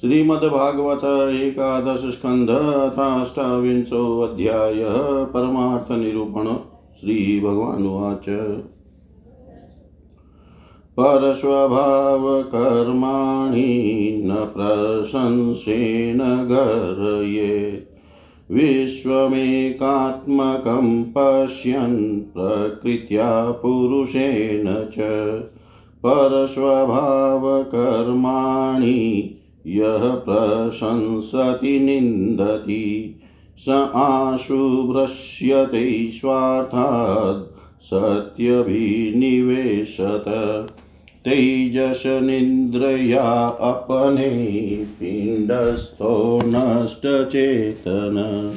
श्रीमद्भागवत एकादश स्कंध अथाष्टाविंशो अध्याय परमार्थ निरूपण श्रीभगवानुवाच परस्वभावकर्माणि न प्रशंसेन गर्येत्। विश्वमेकात्मकं पश्यन् प्रकृत्या पुरुषेण च। परस्वभावकर्माणि यः प्रशंसति निन्दति। स आशुभ्रश्यते स्वार्थात् सत्यभिनिवेशत। तेजसनिन्द्रया अपने पिण्डस्थो नष्टचेतन।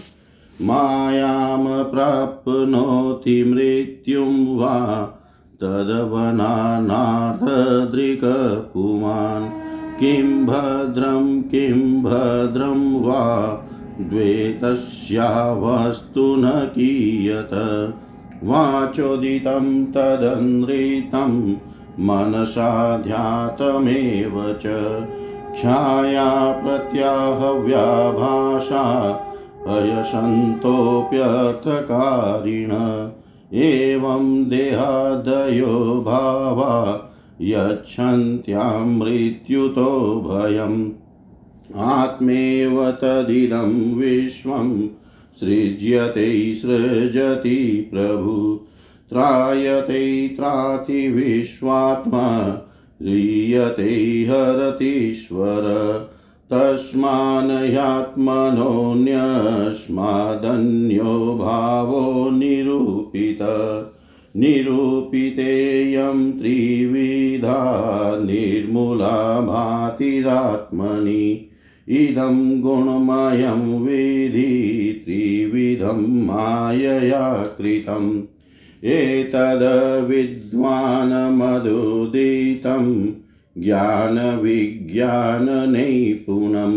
मायां प्राप्नोति मृत्युं वा तदवनानार्धदृक्पुमान् किं भद्रं किं भद्रं वा? द्वैतस्यावस्तु न कीयत। वाचोदितं तदनृतं मनसाध्यातमेव च। छाया प्रत्याहव्याभाषा अयसन्तोऽप्यर्थकारिण एवं देहादयो भावा यच्छन्त्यां मृत्युतो भयम्। आत्मेव तदिदं विश्वं सृज्यते, सृजति प्रभु। त्रायते, त्राति विश्वात्मा ह्रियते हरतीश्वर तस्मान्यात्मनोऽन्यस्मादन्यो भावो निरूपित। निरूपितेयं त्रिविधा निर्मूला भातिरात्मनि इदं गुणमयं विधि त्रिविधं मायया कृतम् एतद्विद्वानमधुदितं ज्ञानविज्ञाननैपुणं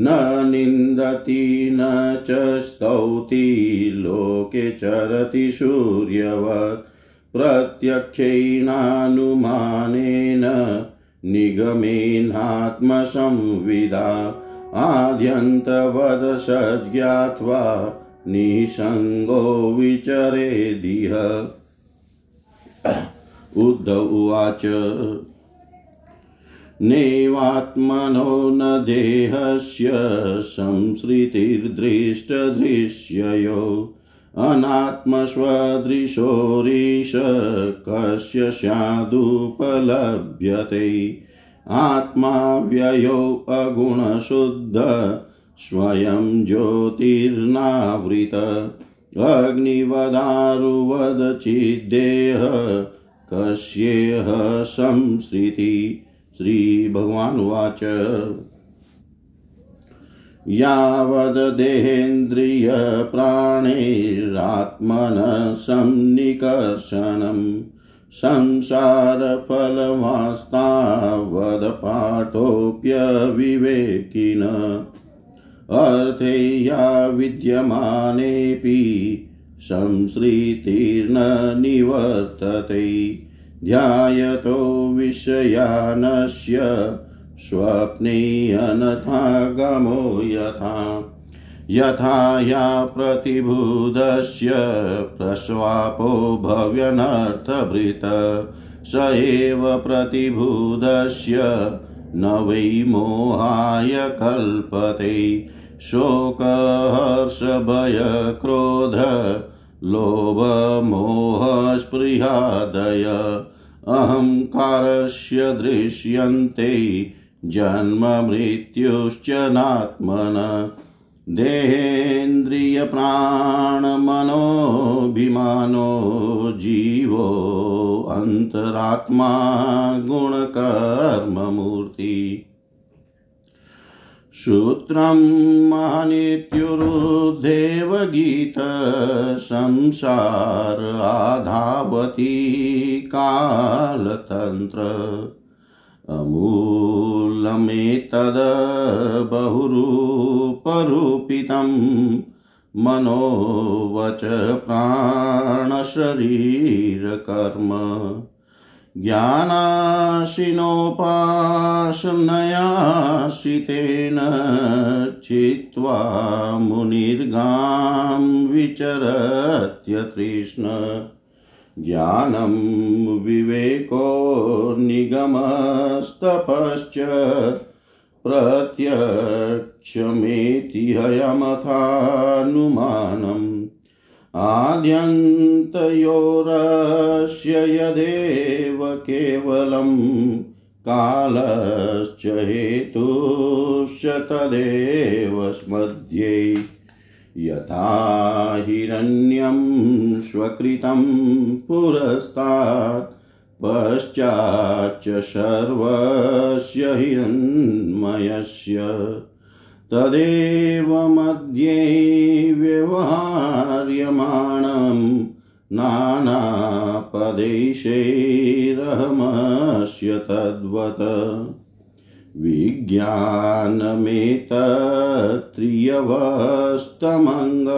न निन्दति, न च स्तौति, लोके चरति सूर्यवत्। प्रत्यक्षेणानुमानेन निगमेनात्मसंविदा। आद्यन्तवद सज्ञात्वा निसङ्गो विचरेदिह। उद्धव उवाच। नैवात्मनो न देहस्य संसृतिर्दृष्टदृश्ययो अनात्मस्वदृशोरीश कस्य स्यादुपलभ्यते। आत्मा व्ययो अगुणशुद्ध स्वयं ज्योतिर्नावृत। अग्निवदारुवदचिद्देह कस्येह संसृति श्रीभगवानुवाच यावद्देहेन्द्रियप्राणैरात्मनः सन्निकर्षणम् संसारफलमास्तावदपातोऽप्यविवेकिन अर्थे या विद्यमानेऽपि संसृतिर्न निवर्तते ध्यायतो विषयानस्य स्वप्ने अनथागमो यथा। यथा या प्रतिबुधस्य प्रस्वापो भव्यनर्थभृत। स एव प्रतिबुधस्य न वै मोहाय कल्पते। शोकहर्षभयक्रोध लोभमोहस्पृहादय। अहङ्कारस्य दृश्यन्ते जन्ममृत्युश्च नात्मन। देहेन्द्रियप्राणमनोभिमानो जीवो अन्तरात्मा गुणकर्ममूर्ति। सूत्रं महनित्युरुद्धेव संसार आधावती कालतन्त्र। बहुरूपरूपितं मनोवच प्राणशरीरकर्म। ज्ञानाशिनोपासनयाश्रितेन चित्वा मुनिर्गां विचरत्यतृष्ण। ज्ञानं विवेको निगमस्तपश्च प्रत्यक्षमेति हयमथानुमानम्। आद्यन्तयोरस्य यदेव केवलं कालश्च हेतुश्च तदेव स्मध्ये यथा हिरण्यं स्वकृतं पुरस्तात् पश्चाच्च सर्वस्य हिरण्मयस्य तदेव मध्ये व्यवहार्यमाणं नानापदेशैरहमस्य तद्वत्। विज्ञानमेतत्रियवस्तमङ्ग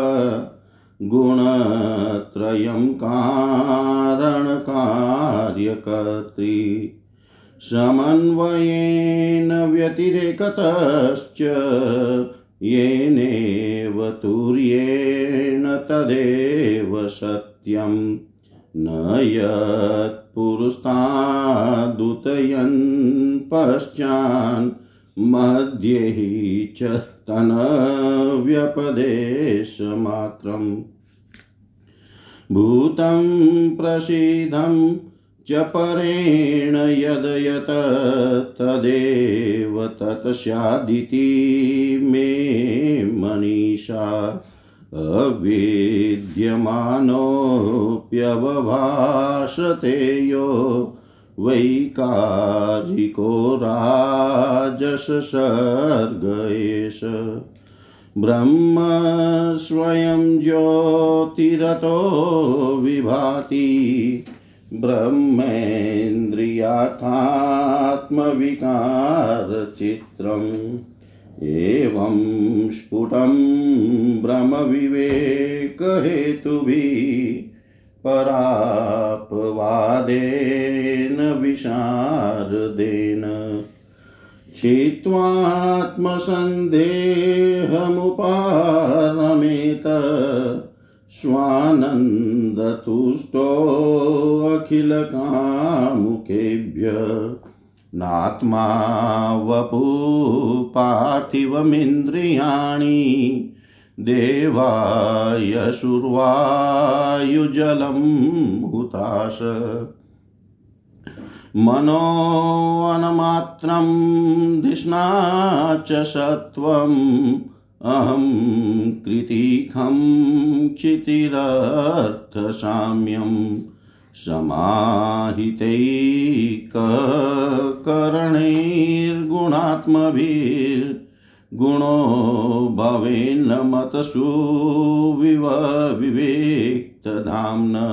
गुणत्रयं कारणकार्यकर्त्री। समन्वयेन व्यतिरेकतश्च येनेव तुर्येण तदेव सत्यं। न यत्पुरस्तादुतयन् पश्चान् मध्ये हि च तनव्यपदेशमात्रम्। भूतं प्रसीदं च परेण यद् यत् तदेव तत् स्यादिति मे मनीषा अविद्यमानोऽप्यवभाषते यो वैकारिको राजससर्ग एष। ब्रह्म स्वयं ज्योतिरतो विभाति ब्रह्मेन्द्रियाथात्मविकारचित्रम् एवं स्फुटं ब्रह्मविवेकहेतुभिः परापवादेन विशारदेन। छित्त्वात्मसन्देहमुपारमेत स्वानन्दतुष्टोऽखिलकामुकेभ्य नात्मा वपु पार्थिवमिन्द्रियाणि देवायशुर्वायुजलं हुताश। मनोवनमात्रं धिष्णा च सत्त्वम् अहं कृतिखं क्षितिरर्थसाम्यं समाहितैककरणैर्गुणात्मभिर्गुणो भवेन्न मतसु विव विवेक्तधाम्न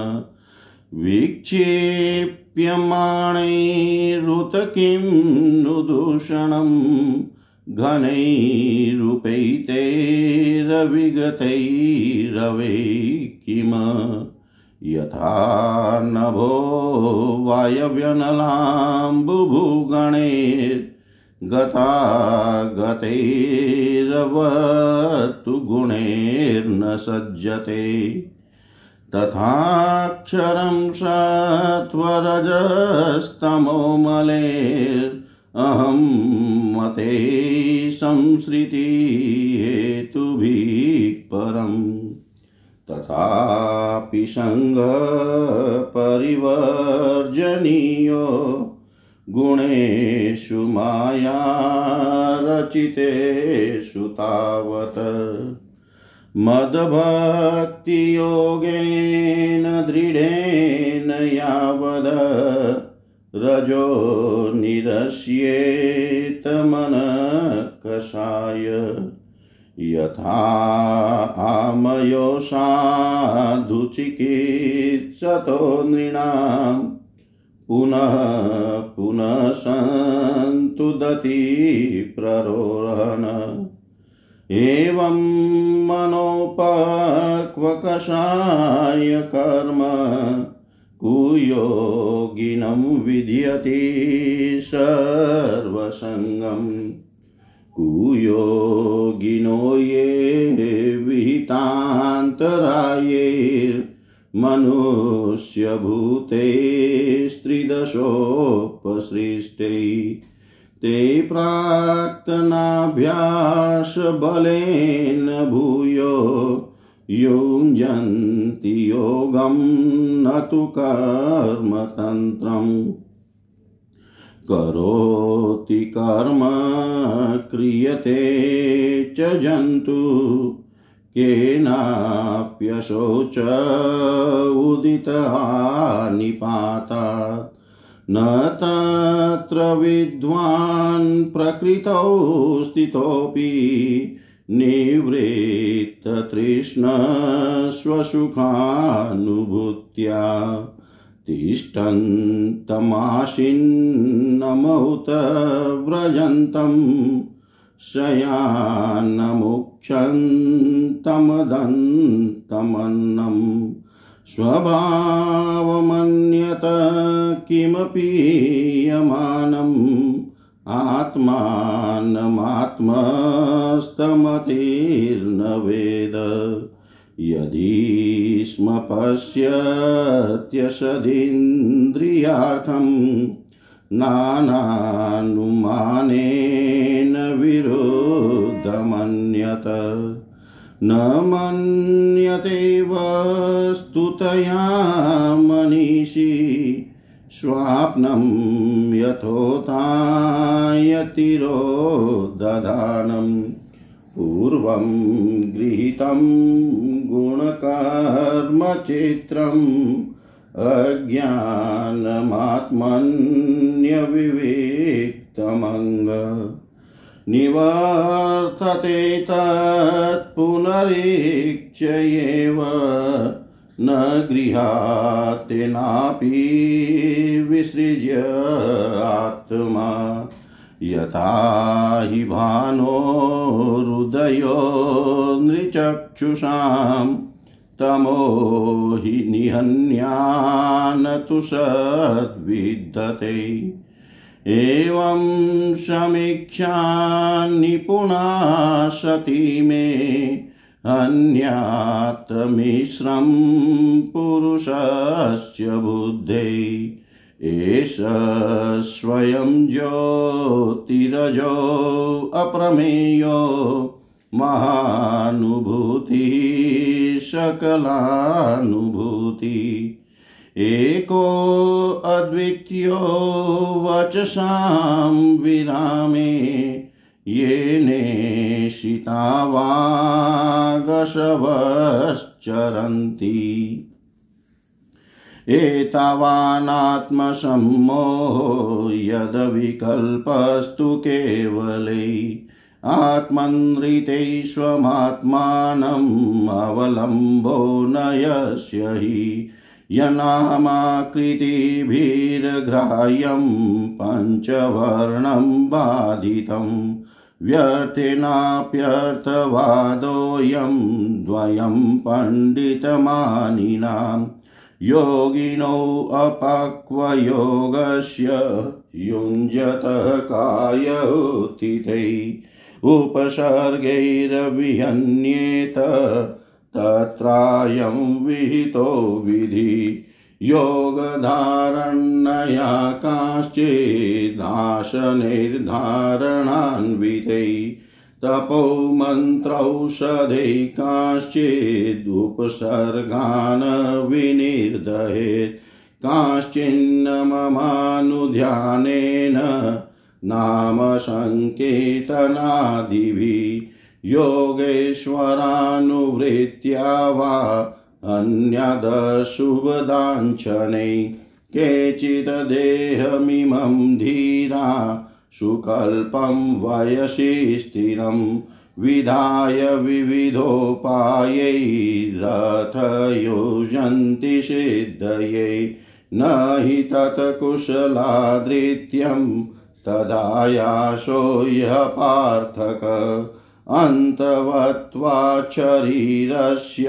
विक्षेप्यमाणैरुत किं नु दूषणम् घनैरुपैतैरविगतैरवै किम? यथा नभो वायव्यनलाम्बुभुगणैर्गता गतैरवतु गुणैर्न सज्जते। तथाक्षरं सत्वरजस्तमो मलेर् अहं मते संसृतिहेतुभिः परम् तथापि सङ्गपरिवर्जनीयो गुणेषु मायारचितेषु तावत्। मद्भक्तियोगेन दृढेन यावद रजो निरस्येत मनकषाय यथा आमयो साधुचिकित्सतो नृणां पुनः पुनः सन्तु दति प्ररोहण। एवं मनोपक्वकषाय कर्म। कुयोगिनं विद्यति सर्वसङ्गम् कुयोगिनो ये विहितान्तरायैर्मनुष्यभूते स्त्रिदशोपसृष्टै। ते प्राक्तनाभ्यासबलेन भूयो युञ्जन्ति योगं न तु कर्मतन्त्रम्। करोति कर्म, क्रियते च जन्तु, केनाप्यशौ च उदितहानिपातात्। न तत्र विद्वान् प्रकृतौ स्थितोऽपि निवृत्ततृष्णस्वसुखानुभूत्या तिष्ठन्तमाशिन्नमौत व्रजन्तं शयानमुक्षन्तमदन्तमन्नम् स्वभावमन्यत किमपि यमानम् आत्मानमात्मस्तमतिर्न वेद यदि स्म पश्यत्यसदिन्द्रियार्थं नानानुमानेन विरुद्धमन्यत। न मन्यते वस्तुतया मनीषी। स्वाप्नं यथोतायतिरोदधानं पूर्वं गृहीतं गुणकर्मचित्रम् अज्ञानमात्मन्यविवेक्तमङ्ग निवर्तते तत्पुनरीक्षयेव न गृहातेनापि विसृज्य आत्मा। यथा हि भानोरुदयो नृचक्षुषां तमो हि निहन्यान् तु सद्विद्धते एवं समीक्षा निपुणा सती मे। अन्यात्मिश्रं पुरुषस्य बुद्धै एष स्वयं ज्योतिरजो अप्रमेयो महानुभूतिः सकलानुभूतिः। एको अद्वितीयो वचसां विरामे येनेशितावागशवश्चरन्ति एतावानात्मसम्मोहो यद्विकल्पस्तु केवलै। आत्मनृते स्वमात्मानम् अवलम्बो न यस्य हि। यनामाकृतिभिर्ग्राह्यं पञ्चवर्णं बाधितं व्यर्थेनाप्यर्थवादोऽयं द्वयं पण्डितमानिनां। योगिनो अपक्वयोगस्य युञ्जत कायौत्थितै उपसर्गैरभिहन्येत तत्रायं विहितो विधि। योगधारण्यया काश्चिदाशनैर्धारणान्वितै तपो मन्त्रौषधै काश्चिदुपसर्गान् विनिर्दहेत् काश्चिन्नममानुध्यानेन नाम सङ्कीर्तनादिभिः योगेश्वरानुवृत्त्या वा अन्यदशुभदाञ्छनै केचिदेहमिमं धीरा, सुकल्पं वयसि स्थिरं, विधाय विविधोपायैरथ योजन्ति सिद्धये। न हि तत्कुशलादृत्यं तदायासो यः पार्थक। अन्तवत्वा शरीरस्य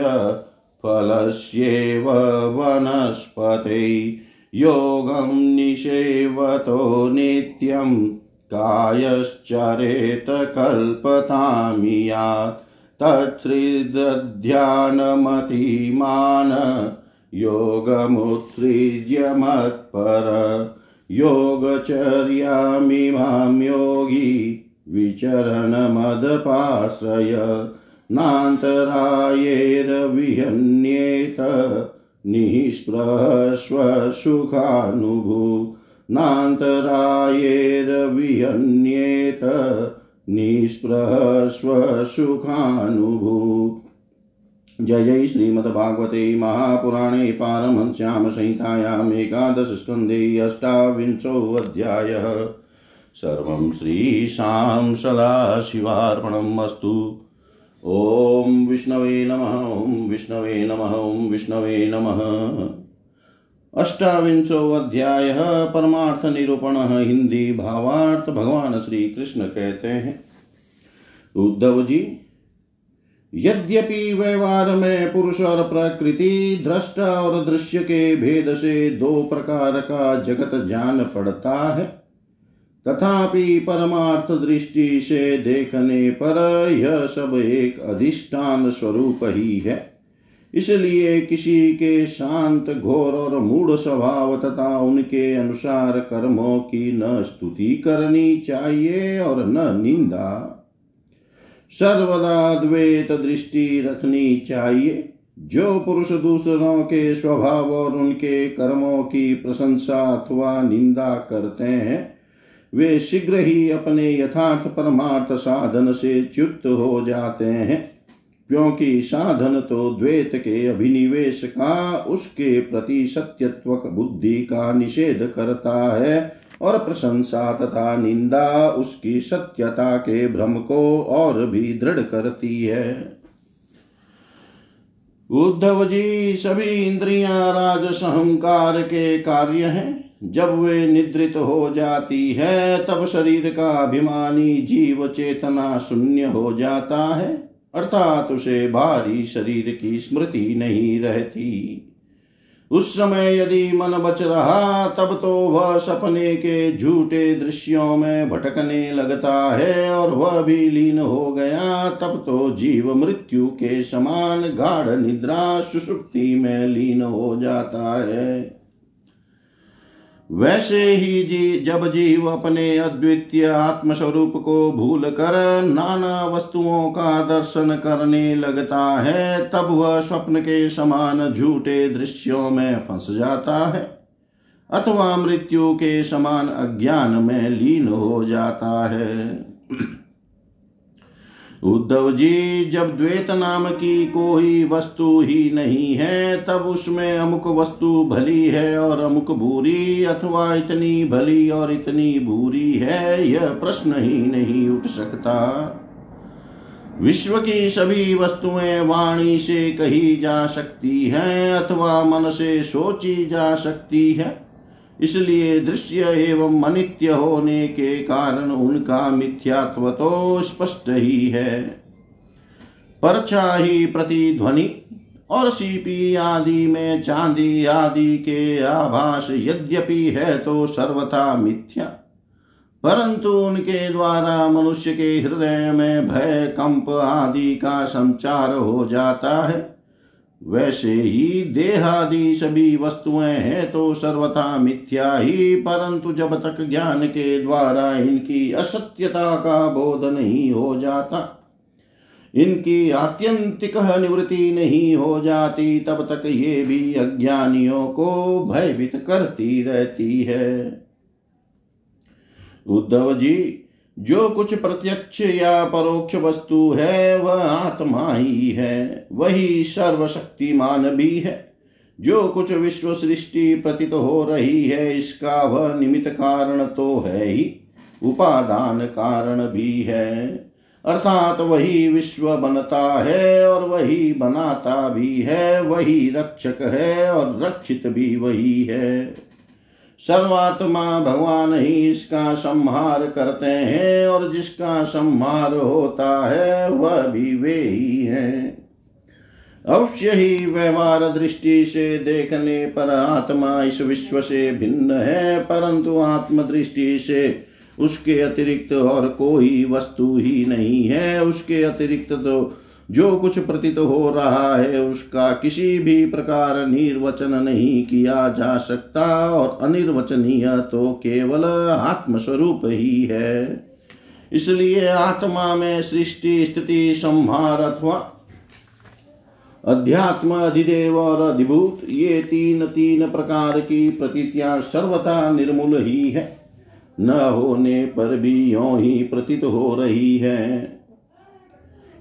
फलस्येव वनस्पते योगं निषेवतो नित्यं कायश्चरेत कल्पतामियात् तच्छ्रिदध्यानमतिमान योगमुत्सृज्य मत्पर योगचर्यामिमां योगी विचरणमदपाश्रय नान्तरायैर्विहन्येत निःस्पृहस्वसुखानुभू। नान्तरायैर्विहन्येत निःस्पृहस्वसुखानुभू। जय श्रीमद्भागवते महापुराणे पारमहंस्यां संहितायाम् एकादशस्कन्धे अष्टाविंशोऽध्यायः। सर्वं श्रीशां सदाशिवार्पणम् अस्तु। ॐ विष्णवे नमः ॐ विष्णवे नमः ॐ विष्णवे नमः। अष्टाविंशो अध्याय परमार्थ निरूपण हिंदी भावार्थ भगवान श्री कृष्ण कहते हैं। उद्धव जी यद्यपि व्यवहार में पुरुष और प्रकृति, दृष्टा और दृश्य के भेद से दो प्रकार का जगत जान पड़ता है। तथापि परमार्थ दृष्टि से देखने पर यह सब एक अधिष्ठान स्वरूप ही है। इसलिए किसी के शांत, घोर और मूढ़ स्वभाव तथा उनके अनुसार कर्मों की न स्तुति करनी चाहिए और न निंदा। सर्वदा द्वैत दृष्टि रखनी चाहिए। जो पुरुष दूसरों के स्वभाव और उनके कर्मों की प्रशंसा अथवा निंदा करते हैं वे शीघ्र ही अपने यथार्थ परमार्थ साधन से च्युत हो जाते हैं। क्योंकि साधन तो द्वैत के अभिनिवेश का, उसके प्रति सत्यत्वक बुद्धि का निषेध करता है और प्रशंसा तथा निंदा उसकी सत्यता के भ्रम को और भी दृढ़ करती है। उद्धव जी, सभी इंद्रियाँ राजस अहंकार के कार्य हैं। जब वे निद्रित हो जाती है, तब शरीर का अभिमानी जीव चेतना शून्य हो जाता है, अर्थात उसे भारी शरीर की स्मृति नहीं रहती। उस समय यदि मन बच रहा, तब तो वह सपने के झूठे दृश्यों में भटकने लगता है और वह भी लीन हो गया, तब तो जीव मृत्यु के समान गाढ़ निद्रा सुषुप्ति में लीन हो जाता है। वैसे ही जी, जब जीव अपने अद्वितीय आत्मस्वरूप को भूल कर नाना वस्तुओं का दर्शन करने लगता है, तब वह स्वप्न के समान झूठे दृश्यों में फंस जाता है, अथवा मृत्यु के समान अज्ञान में लीन हो जाता है। उद्धव जी, जब द्वैत नाम की कोई वस्तु ही नहीं है, तब उसमें अमुक वस्तु भली है और अमुक बुरी, अथवा इतनी भली और इतनी बुरी है, यह प्रश्न ही नहीं उठ सकता। विश्व की सभी वस्तुएँ वाणी से कही जा सकती हैं, अथवा मन से सोची जा सकती है। इसलिए दृश्य एवं अनित्य होने के कारण उनका मिथ्यात्व तो स्पष्ट ही है। परछा ही प्रतिध्वनि और सीपी आदि में चांदी आदि के आभास यद्यपि है तो सर्वथा मिथ्या। परंतु उनके द्वारा मनुष्य के हृदय में भय, कंप आदि का संचार हो जाता है। वैसे ही देहादि सभी वस्तुएँ हैं तो सर्वथा मिथ्या ही, परंतु जब तक ज्ञान के द्वारा इनकी असत्यता का बोध नहीं हो जाता, इनकी आत्यंतिक निवृत्ति नहीं हो जाती, तब तक ये भी अज्ञानियों को भयभीत करती रहती है। उद्धव जी जो कुछ प्रत्यक्ष या परोक्ष वस्तु है, वह आत्मा ही है। वही सर्वशक्तिमान भी है। जो कुछ विश्व सृष्टि प्रतीत हो रही है, इसका वह निमित्त कारण तो है ही। उपादान कारण भी है। अर्थात वही विश्व बनता है और वही बनाता भी है। वही रक्षक है और रक्षित भी वही है। सर्वात्मा भगवान ही इसका संहार करते हैं और जिसका संहार होता है वह भी वे ही हैं। अवश्य ही व्यवहार दृष्टि से देखने पर आत्मा इस विश्व से भिन्न है, परंतु आत्म दृष्टि से उसके अतिरिक्त और कोई वस्तु ही नहीं है। उसके अतिरिक्त तो जो कुछ प्रतीत हो रहा है उसका किसी भी प्रकार निर्वचन नहीं किया जा सकता और अनिर्वचनीय तो केवल आत्मस्वरूप ही है। इसलिए आत्मा में सृष्टि, स्थिति, संहार अथवा अध्यात्म, अधिदेव और अधिभूत, ये तीन तीन प्रकार की प्रतीतियाँ सर्वथा निर्मूल ही है। न होने पर भी यो ही प्रतीत हो रही है।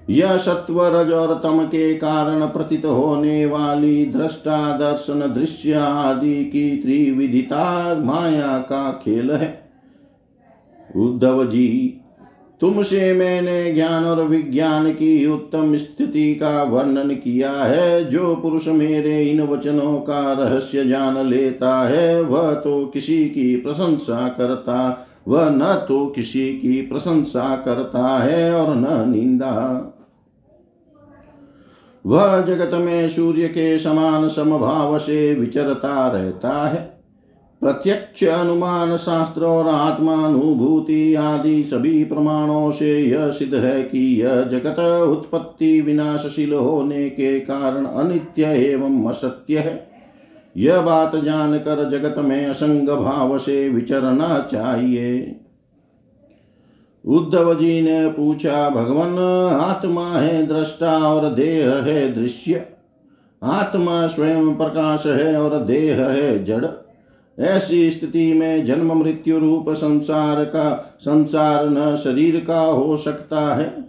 यह सत्व रज और तम के कारण प्रतीत होने वाली दृष्टा दर्शन दृश्य आदि की त्रिविधिता माया का खेल है। उद्धव जी, तुमसे मैंने ज्ञान और विज्ञान की उत्तम स्थिति का वर्णन किया है। जो पुरुष मेरे इन वचनों का रहस्य जान लेता है, वह तो किसी की प्रशंसा करता, वह न तो किसी की प्रशंसा करता है और न निंदा। वह जगत में सूर्य के समान समभाव से विचरता रहता है। प्रत्यक्ष अनुमान, शास्त्र और आत्मानुभूति आदि सभी प्रमाणों से यह सिद्ध है कि यह जगत उत्पत्ति विनाशशील होने के कारण अनित्य एवं असत्य है। यह बात जानकर जगत में असंग भाव से विचरना चाहिए। उद्धव जी ने पूछा, भगवान, आत्मा है, दृष्टा और देह है, दृश्य? आत्मा स्वयं प्रकाश है और देह है, जड़? ऐसी स्थिति में जन्म, मृत्यु रूप संसार का, संसार न शरीर का हो सकता है?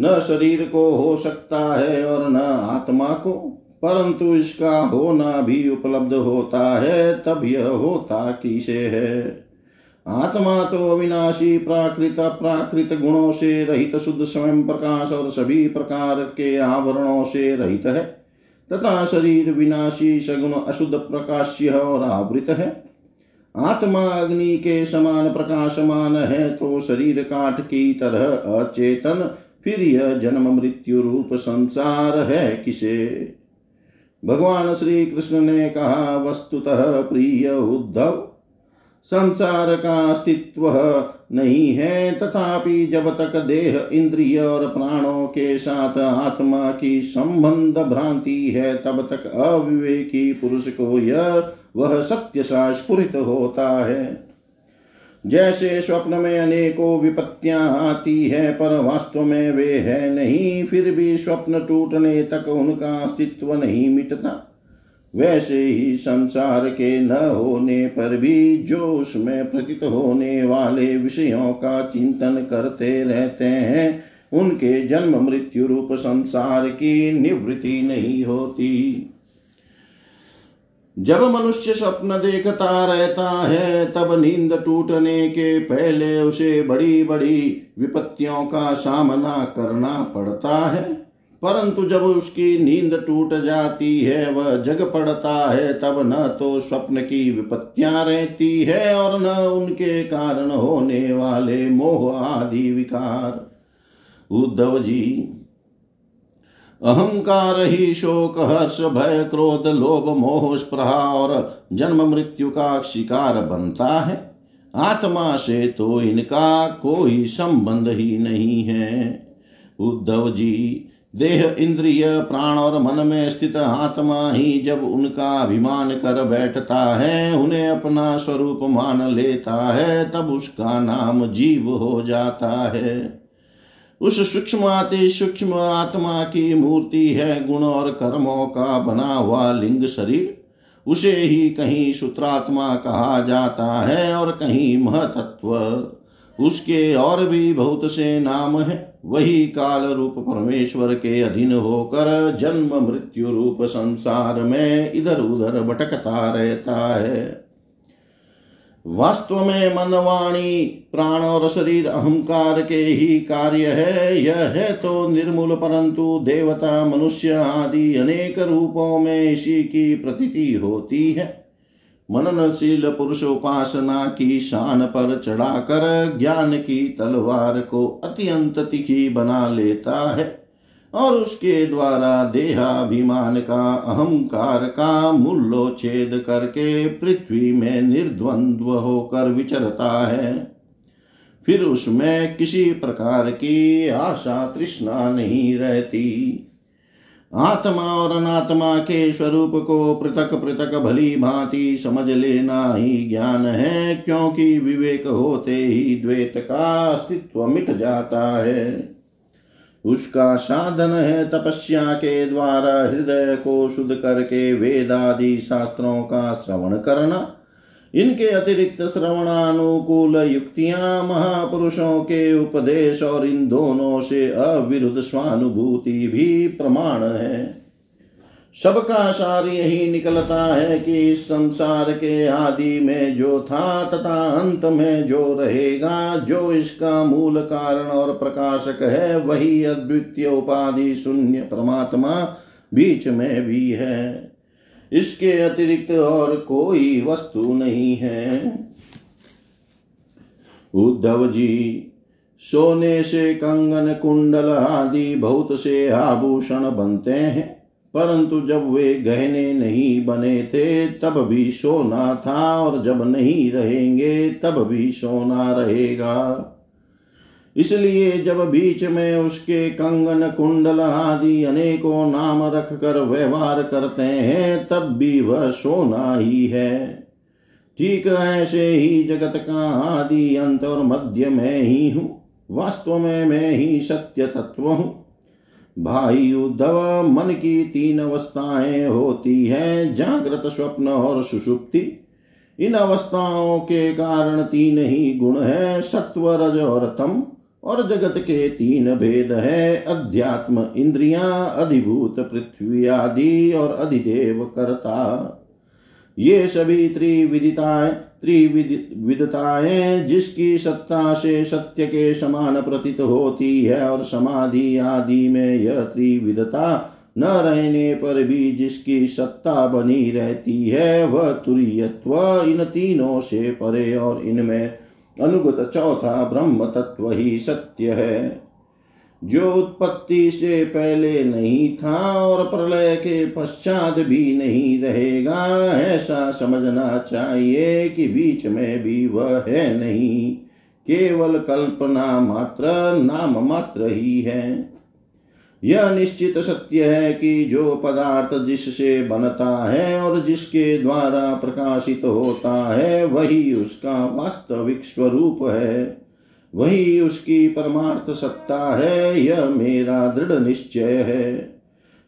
न शरीर को हो सकता है और न आत्मा को? परंतु इसका होना भी उपलब्ध होता है, तब यह होता किसे है? आत्मा तो अविनाशी प्राकृत प्राकृत गुणों से रहित शुद्ध स्वयं प्रकाश और सभी प्रकार के आवरणों से रहित है। तथा शरीर विनाशी सगुण अशुद्ध प्रकाश्य और आवृत है। आत्मा अग्नि के समान प्रकाशमान है तो शरीर काठ की तरह अचेतन, फिर यह जन्म मृत्यु रूप संसार है किसे? भगवान श्री कृष्ण ने कहा, वस्तुतः प्रिय उद्धव संसार का अस्तित्व नहीं है, तथापि जब तक देह इंद्रिय और प्राणों के साथ आत्मा की संबंध भ्रांति है, तब तक अविवेकी पुरुष को यह, वह सत्य सा स्फुरित होता है। जैसे स्वप्न में अनेकों विपत्तियाँ आती है, पर वास्तव में वे है नहीं, फिर भी स्वप्न टूटने तक उनका अस्तित्व नहीं मिटता। वैसे ही संसार के न होने पर भी जो उसमें प्रतीत होने वाले विषयों का चिंतन करते रहते हैं। उनके जन्म मृत्यु रूप संसार की निवृत्ति नहीं होती। जब मनुष्य स्वप्न देखता रहता है, तब नींद टूटने के पहले उसे बड़ी बड़ी विपत्तियों का सामना करना पड़ता है। परंतु जब उसकी नींद टूट जाती है, वह जग पड़ता है, तब न तो स्वप्न की विपत्तियाँ रहती है और न उनके कारण होने वाले मोह आदि विकार। उद्धव जी, अहंकार ही शोक, हर्ष, भय, क्रोध, लोभ, मोह, स्प्रहा और जन्म मृत्यु का शिकार बनता है। आत्मा से तो इनका कोई संबंध ही नहीं है। उद्धव जी देह इंद्रिय प्राण और मन में स्थित आत्मा ही जब उनका अभिमान कर बैठता है, उन्हें अपना स्वरूप मान लेता है, तब उसका नाम जीव हो जाता है। उस सूक्ष्म अति सूक्ष्म आत्मा की मूर्ति है, गुण और कर्मों का बना हुआ लिंग शरीर। उसे ही कहीं सूत्रात्मा कहा जाता है और कहीं महतत्व। उसके और भी बहुत से नाम है। वही काल रूप परमेश्वर के अधीन होकर जन्म मृत्यु रूप संसार में इधर उधर भटकता रहता है। वास्तव में मन, वाणी, प्राण और शरीर अहंकार के ही कार्य है। यह है तो निर्मूल, परंतु देवता, मनुष्य आदि अनेक रूपों में इसी की प्रतीति होती है। मननशील पुरुष उपासना की शान पर चढ़ाकर ज्ञान की तलवार को अत्यंत तिखी बना लेता है और उसके द्वारा देहाभिमान का, अहंकार का मूल्योच्छेद करके पृथ्वी में निर्द्वंद्व होकर विचरता है। फिर उसमें किसी प्रकार की आशा तृष्णा नहीं रहती। आत्मा और अनात्मा के स्वरूप को पृथक पृथक भली भांति समझ लेना ही ज्ञान है, क्योंकि विवेक होते ही द्वैत का अस्तित्व मिट जाता है। उसका साधन है तपस्या के द्वारा हृदय को शुद्ध करके वेदादि शास्त्रों का श्रवण करना। इनके अतिरिक्त श्रवणानुकूल युक्तियाँ महापुरुषों के उपदेश और इन दोनों से अविरुद्ध स्वानुभूति भी प्रमाण है। सबका सार यही निकलता है कि इस संसार के आदि में जो था तथा अंत में जो रहेगा, जो इसका मूल कारण और प्रकाशक है, वही अद्वितीय उपाधि शून्य परमात्मा बीच में भी है। इसके अतिरिक्त और कोई वस्तु नहीं है। उद्धव जी, सोने से कंगन कुंडल आदि बहुत से आभूषण बनते हैं, परंतु जब वे गहने नहीं बने थे, तब भी सोना था और जब नहीं रहेंगे, तब भी सोना रहेगा। इसलिए जब बीच में उसके कंगन कुंडल आदि अनेकों नाम रख कर व्यवहार करते हैं, तब भी वह सोना ही है। ठीक ऐसे ही जगत का आदि अंत और मध्य में ही हूँ। वास्तव में मैं ही सत्य तत्व हूँ। भाई उद्धव, मन की तीन अवस्थाएँ होती हैं, जागृत स्वप्न और सुषुप्ति इन अवस्थाओं के कारण तीन ही गुण है, सत्व, रज और तम। और जगत के तीन भेद है, अध्यात्म इंद्रिया, अधिभूत पृथ्वी आदि और अधिदेव करता। ये सभी त्रिविदिताएँ त्रिविदताएँ जिसकी सत्ता से सत्य के समान प्रतीत होती है और समाधि आदि में यह त्रिविदता न रहने पर भी जिसकी सत्ता बनी रहती है, वह तुरीयत्व इन तीनों से परे और इनमें अनुगत चौथा ब्रह्म तत्व ही सत्य है। जो उत्पत्ति से पहले नहीं था और प्रलय के पश्चात भी नहीं रहेगा, ऐसा समझना चाहिए कि बीच में भी वह है नहीं। केवल कल्पना मात्र, नाम मात्र ही है। यह निश्चित सत्य है कि जो पदार्थ जिससे बनता है और जिसके द्वारा प्रकाशित होता है, वही उसका वास्तविक स्वरूप है। वही उसकी परमार्थ सत्ता है, यह मेरा दृढ़ निश्चय है।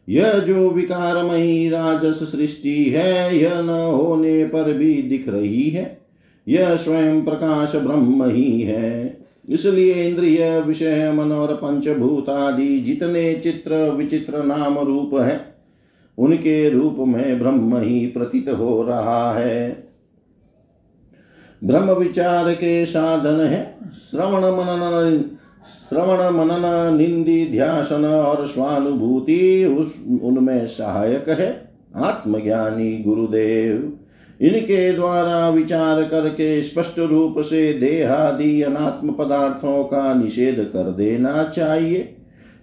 यह जो विकारमयी राजस सृष्टि है, यह न होने पर भी दिख रही है। यह स्वयं प्रकाश ब्रह्म ही है। इसलिए इंद्रिय विषय, मन और पंचभूत आदि जितने चित्र विचित्र नाम रूप है, उनके रूप में ब्रह्म ही प्रतीत हो रहा है। ब्रह्म विचार के साधन है। श्रवण मनन श्रवण मनन, निंदी, ध्यासन और स्वानुभूति उस, उनमें सहायक है। आत्मज्ञानी गुरुदेव। इनके द्वारा विचार करके स्पष्ट रूप से देहादि अनात्म पदार्थों का निषेध कर देना चाहिए।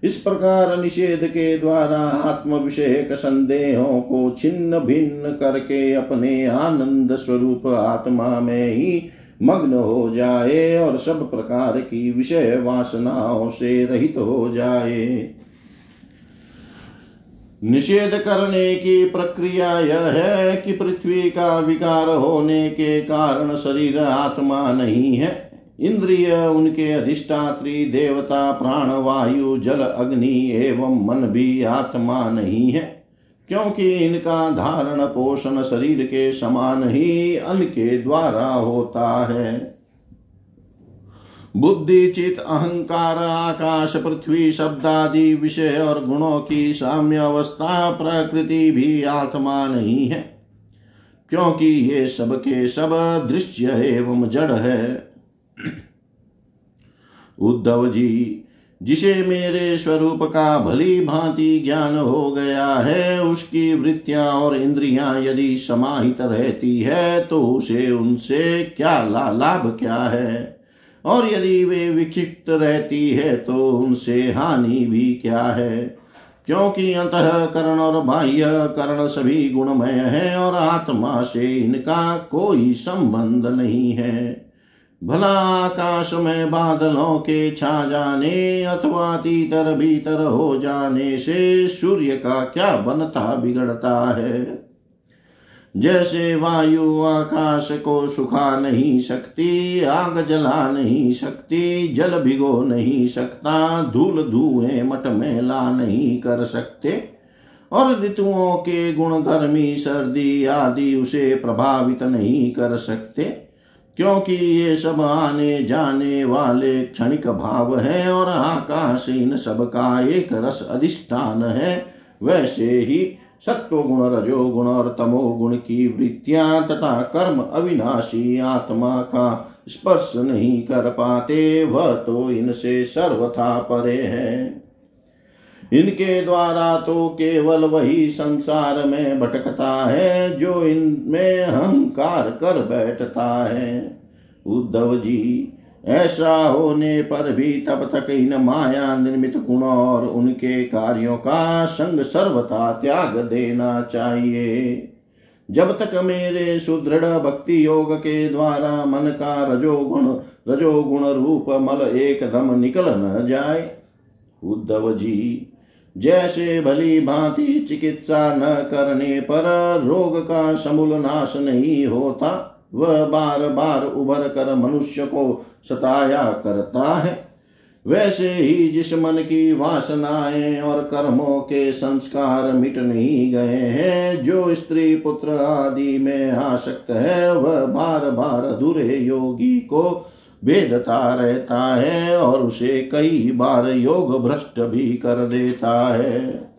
इस प्रकार निषेध के द्वारा आत्म विषय संदेहों को छिन्न भिन्न करके अपने आनंद स्वरूप आत्मा में ही मग्न हो जाए और सब प्रकार की विषय वासनाओं से रहित हो जाए। निषेध करने की प्रक्रिया यह है कि पृथ्वी का विकार होने के कारण शरीर आत्मा नहीं है। इंद्रिय उनके अधिष्ठात्री, देवता, प्राण, वायु, जल, अग्नि एवं मन भी आत्मा नहीं है। क्योंकि इनका धारण पोषण शरीर के समान ही अन्न के द्वारा होता है। बुद्धि चित अहंकार, आकाश, पृथ्वी, शब्दादि विषय और गुणों की साम्य अवस्था, प्रकृति भी आत्मा नहीं है। क्योंकि ये सब के सब दृश्य एवं जड़ है। उद्धव जी, जिसे मेरे स्वरूप का भली भांति ज्ञान हो गया है, उसकी वृत्तियाँ और इंद्रियाँ यदि समाहित रहती है तो उसे उनसे क्या ला लाभ क्या है? और यदि वे विक्षिप्त रहती है तो उनसे हानि भी क्या है? क्योंकि अंतः करण और बाह्य करण सभी गुणमय है और आत्मा से इनका कोई संबंध नहीं है। भला आकाश में बादलों के छा जाने अथवा तीतर भीतर हो जाने से सूर्य का क्या बनता बिगड़ता है? जैसे वायु आकाश को सुखा नहीं सकती, आग जला नहीं सकती, जल भिगो नहीं सकता, धूल धुएँ मट में ला नहीं कर सकते। और ऋतुओं के गुण, गर्मी, सर्दी आदि उसे प्रभावित नहीं कर सकते, क्योंकि ये सब आने जाने वाले क्षणिक भाव है और आकाश इन सब का एक रस अधिष्ठान है। वैसे ही सत्व गुण रजो गुण और तमो गुण की वृत्तियाँ तथा कर्म अविनाशी आत्मा का स्पर्श नहीं कर पाते, वह तो इनसे सर्वथा परे है। इनके द्वारा तो केवल वही संसार में भटकता है, जो इनमें अहंकार कर बैठता है। उद्धव जी ऐसा होने पर भी तब तक इन माया निर्मित गुणों और उनके कार्यों का संग सर्वथा त्याग देना चाहिए। जब तक मेरे सुदृढ़ भक्ति योग के द्वारा मन का रजोगुण रजोगुण रूप मल एकदम निकल न जाए, उद्धव जी, जैसे भली भांति चिकित्सा न करने पर रोग का समूल नाश नहीं होता वह बार बार उभर कर मनुष्य को सताया करता है। वैसे ही जिस मन की वासनाएँ और कर्मों के संस्कार मिट नहीं गए हैं, जो स्त्री पुत्र आदि में आसक्त है, वह बार बार अधूरे योगी को भेदता रहता है और उसे कई बार योग भ्रष्ट भी कर देता है।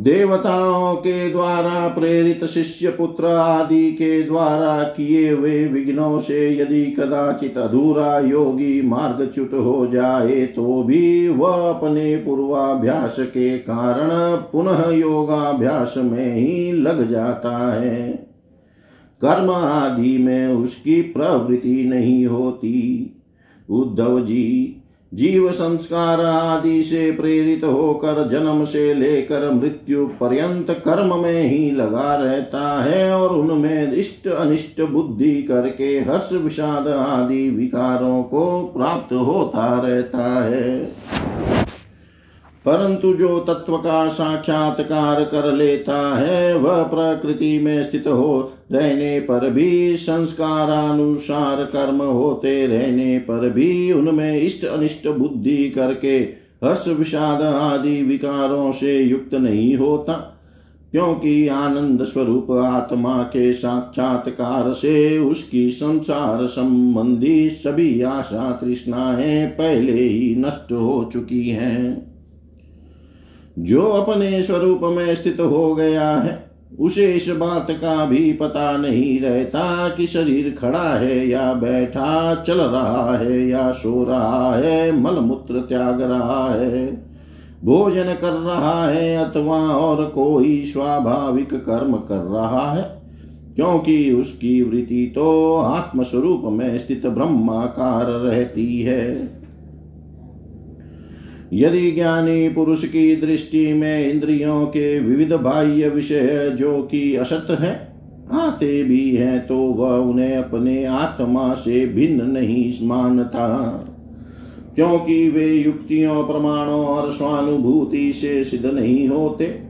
देवताओं के द्वारा प्रेरित शिष्य पुत्र आदि के द्वारा किए हुए विघ्नों से यदि कदाचित अधूरा योगी मार्गच्युत हो जाए तो भी वह अपने पूर्वाभ्यास के कारण पुनः योगाभ्यास में ही लग जाता है। कर्म आदि में उसकी प्रवृत्ति नहीं होती। उद्धव जी जीव संस्कार आदि से प्रेरित होकर जन्म से लेकर मृत्यु पर्यंत कर्म में ही लगा रहता है और उनमें इष्ट अनिष्ट बुद्धि करके हर्ष विषाद आदि विकारों को प्राप्त होता रहता है। परंतु जो तत्व का साक्षात्कार कर लेता है, वह प्रकृति में स्थित हो रहने पर भी, संस्कारानुसार कर्म होते रहने पर भी उनमें इष्ट अनिष्ट बुद्धि करके हर्ष विषाद आदि विकारों से युक्त नहीं होता, क्योंकि आनंद स्वरूप आत्मा के साक्षात्कार से उसकी संसार संबंधी सभी आशा तृष्णाएँ पहले ही नष्ट हो चुकी हैं। जो अपने स्वरूप में स्थित हो गया है, उसे इस बात का भी पता नहीं रहता कि शरीर खड़ा है या बैठा, चल रहा है या सो रहा है मल मूत्र त्याग रहा है, भोजन कर रहा है, अथवा और कोई स्वाभाविक कर्म कर रहा है। क्योंकि उसकी वृत्ति तो आत्मस्वरूप में स्थित ब्रह्माकार रहती है। यदि ज्ञानी पुरुष की दृष्टि में इंद्रियों के विविध बाह्य विषय जो कि असत है, आते भी हैं तो वह उन्हें अपने आत्मा से भिन्न नहीं मानता। क्योंकि वे युक्तियों, प्रमाणों और स्वानुभूति से सिद्ध नहीं होते।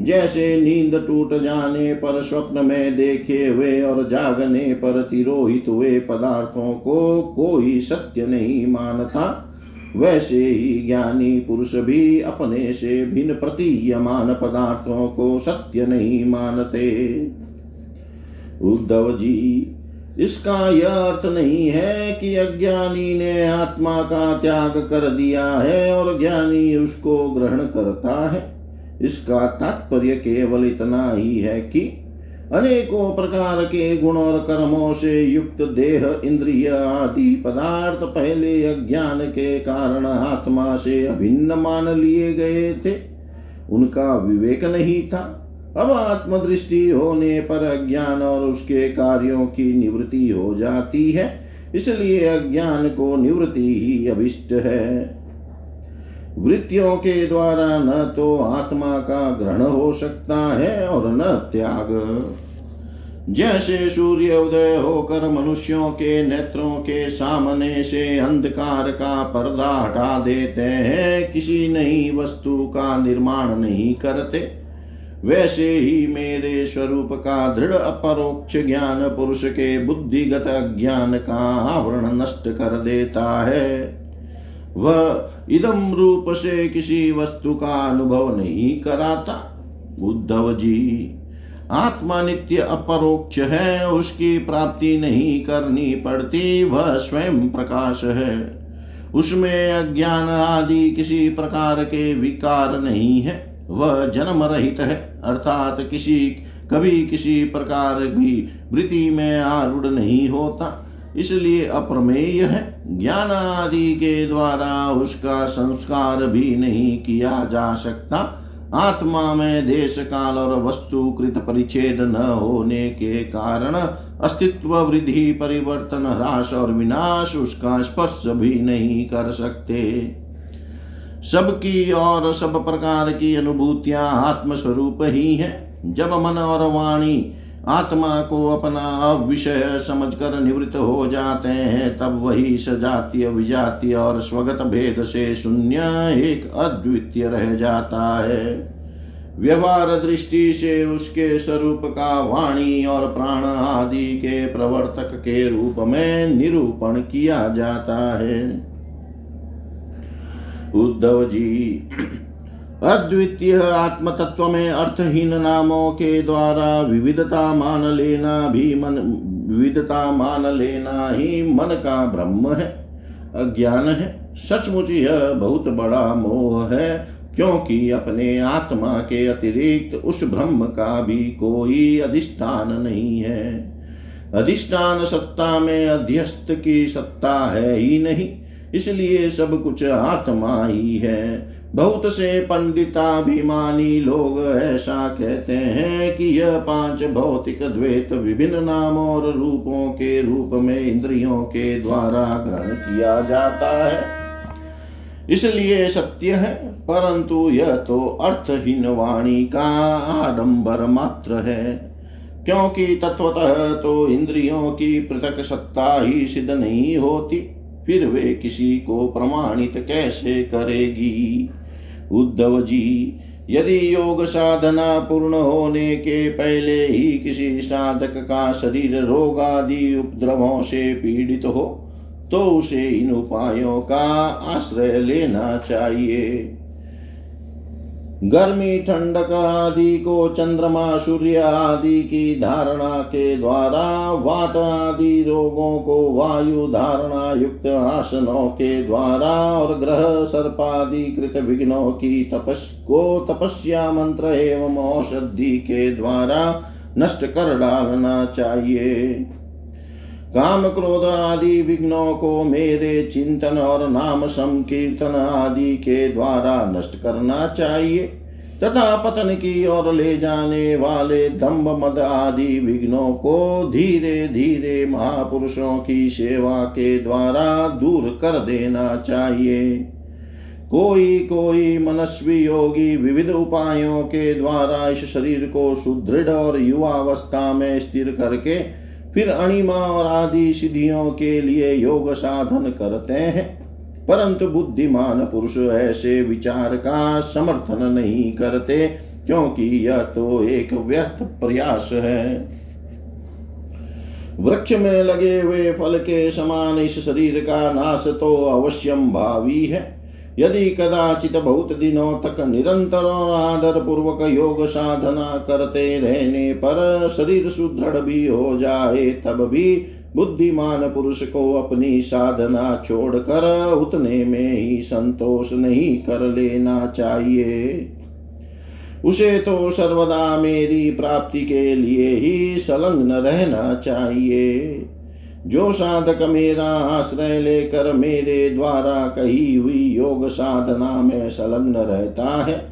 जैसे नींद टूट जाने पर स्वप्न में देखे हुए और जागने पर तिरोहित हुए पदार्थों को कोई सत्य नहीं मानता। वैसे ही ज्ञानी पुरुष भी अपने से भिन्न प्रतीयमान पदार्थों को सत्य नहीं मानते। उद्धव जी, इसका यह अर्थ नहीं है कि अज्ञानी ने आत्मा का त्याग कर दिया है और ज्ञानी उसको ग्रहण करता है। इसका तात्पर्य केवल इतना ही है कि अनेकों प्रकार के गुण और कर्मों से युक्त देह, इंद्रिय आदि पदार्थ पहले अज्ञान के कारण आत्मा से अभिन्न मान लिए गए थे। उनका विवेक नहीं था। अब आत्मदृष्टि होने पर अज्ञान और उसके कार्यों की निवृत्ति हो जाती है, इसलिए अज्ञान को निवृत्ति ही अभिष्ट है। वृत्तियों के द्वारा न तो आत्मा का ग्रहण हो सकता है और न त्याग। जैसे सूर्य उदय होकर मनुष्यों के नेत्रों के सामने से अंधकार का पर्दा हटा देते हैं, किसी नई वस्तु का निर्माण नहीं करते। वैसे ही मेरे स्वरूप का दृढ़ अपरोक्ष ज्ञान पुरुष के बुद्धिगत ज्ञान का आवरण नष्ट कर देता है। वह इदम रूप से किसी वस्तु का अनुभव नहीं कराता। उद्धव जी आत्मा नित्य अपरोक्ष है, उसकी प्राप्ति नहीं करनी पड़ती, वह स्वयं प्रकाश है। उसमें अज्ञान आदि किसी प्रकार के विकार नहीं है, वह जन्म रहित है, अर्थात किसी, कभी किसी प्रकार की वृत्ति में आरूढ़ नहीं होता, इसलिए अप्रमेय है। ज्ञान आदि के द्वारा उसका संस्कार भी नहीं किया जा सकता आत्मा में देश काल और वस्तु कृत परिच्छेद न होने के कारण अस्तित्व वृद्धि, परिवर्तन ह्रास और विनाश उसका स्पर्श भी नहीं कर सकते। सबकी और सब प्रकार की अनुभूतियाँ आत्मस्वरूप ही हैं। जब मन और वाणी आत्मा को अपना अविषय समझकर निवृत्त हो जाते हैं, तब वही सजातीय, विजातीय और स्वगत भेद से शून्य एक अद्वितीय रह जाता है। व्यवहार दृष्टि से उसके स्वरूप का वाणी और प्राण आदि के प्रवर्तक के रूप में निरूपण किया जाता है। उद्धव जी अद्वितीय आत्म तत्व में अर्थहीन नामों के द्वारा विविधता मान लेना भी मन, विविधता मान लेना ही मन का ब्रह्म है, अज्ञान है, सचमुच यह बहुत बड़ा मोह है, क्योंकि अपने आत्मा के अतिरिक्त उस ब्रह्म का भी कोई अधिष्ठान नहीं है। अधिष्ठान सत्ता में अध्यस्त की सत्ता है ही नहीं इसलिए सब कुछ आत्मा ही है। बहुत से पंडिताभिमानी लोग ऐसा कहते हैं कि यह पाँच भौतिक द्वैत विभिन्न नामों और रूपों के रूप में इंद्रियों के द्वारा ग्रहण किया जाता है। इसलिए सत्य है, परंतु यह तो अर्थहीन वाणी का आडंबर मात्र है। क्योंकि तत्वतः तो इंद्रियों की पृथक सत्ता ही सिद्ध नहीं होती। फिर वे किसी को प्रमाणित कैसे करेगी? उद्धव जी, यदि योग साधना पूर्ण होने के पहले ही किसी साधक का शरीर रोग आदि उपद्रवों से पीड़ित हो तो उसे इन उपायों का आश्रय लेना चाहिए। गर्मी ठंडक आदि को चंद्रमा, सूर्य आदि की धारणा के द्वारा, वात आदि रोगों को वायु धारणा युक्त आसनों के द्वारा और ग्रह सर्पादि कृत विघ्नों की तपस को तपस्या मंत्र एवं औषधि के द्वारा नष्ट कर डालना चाहिए। काम क्रोध आदि विघ्नों को मेरे चिंतन और नाम संकीर्तन आदि के द्वारा नष्ट करना चाहिए, तथा पतन की ओर ले जाने वाले दम्भ मद आदि विघ्नों को धीरे धीरे महापुरुषों की सेवा के द्वारा दूर कर देना चाहिए। कोई कोई मनस्वी योगी विविध उपायों के द्वारा इस शरीर को सुदृढ़ और युवावस्था में स्थिर करके फिर अणिमा और आदि सिद्धियों के लिए योग साधन करते हैं। परंतु बुद्धिमान पुरुष ऐसे विचार का समर्थन नहीं करते, क्योंकि यह तो एक व्यर्थ प्रयास है। वृक्ष में लगे हुए फल के समान इस शरीर का नाश तो अवश्यम भावी है। यदि कदाचित बहुत दिनों तक निरंतर और आदर पूर्वक योग साधना करते रहने पर शरीर सुदृढ़ भी हो जाए, तब भी बुद्धिमान पुरुष को अपनी साधना छोड़कर उतने में ही संतोष नहीं कर लेना चाहिए। उसे तो सर्वदा मेरी प्राप्ति के लिए ही संलग्न रहना चाहिए। जो साधक मेरा आश्रय लेकर मेरे द्वारा कही हुई योग साधना में संलग्न रहता है,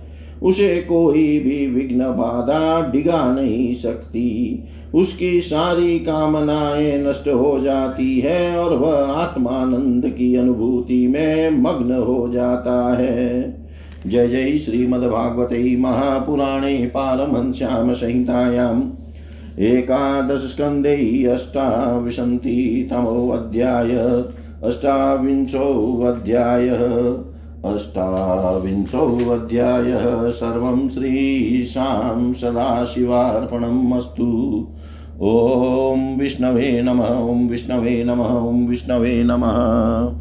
उसे कोई भी विघ्न बाधा डिगा नहीं सकती। उसकी सारी कामनाएँ नष्ट हो जाती है और वह आत्मानंद की अनुभूति में मग्न हो जाता है। जय जय श्रीमद्भागवते महापुराणे पारमश्याम संहितायाम् एकादशस्कन्धे अष्टाविंशतितमोऽध्याय, अष्टाविंशोऽध्यायः अष्टाविंशोऽध्यायः। सर्वं श्रीशां सदाशिवार्पणम् अस्तु ॐ विष्णवे नमः, ॐ विष्णवे नमः, ॐ विष्णवे नमः।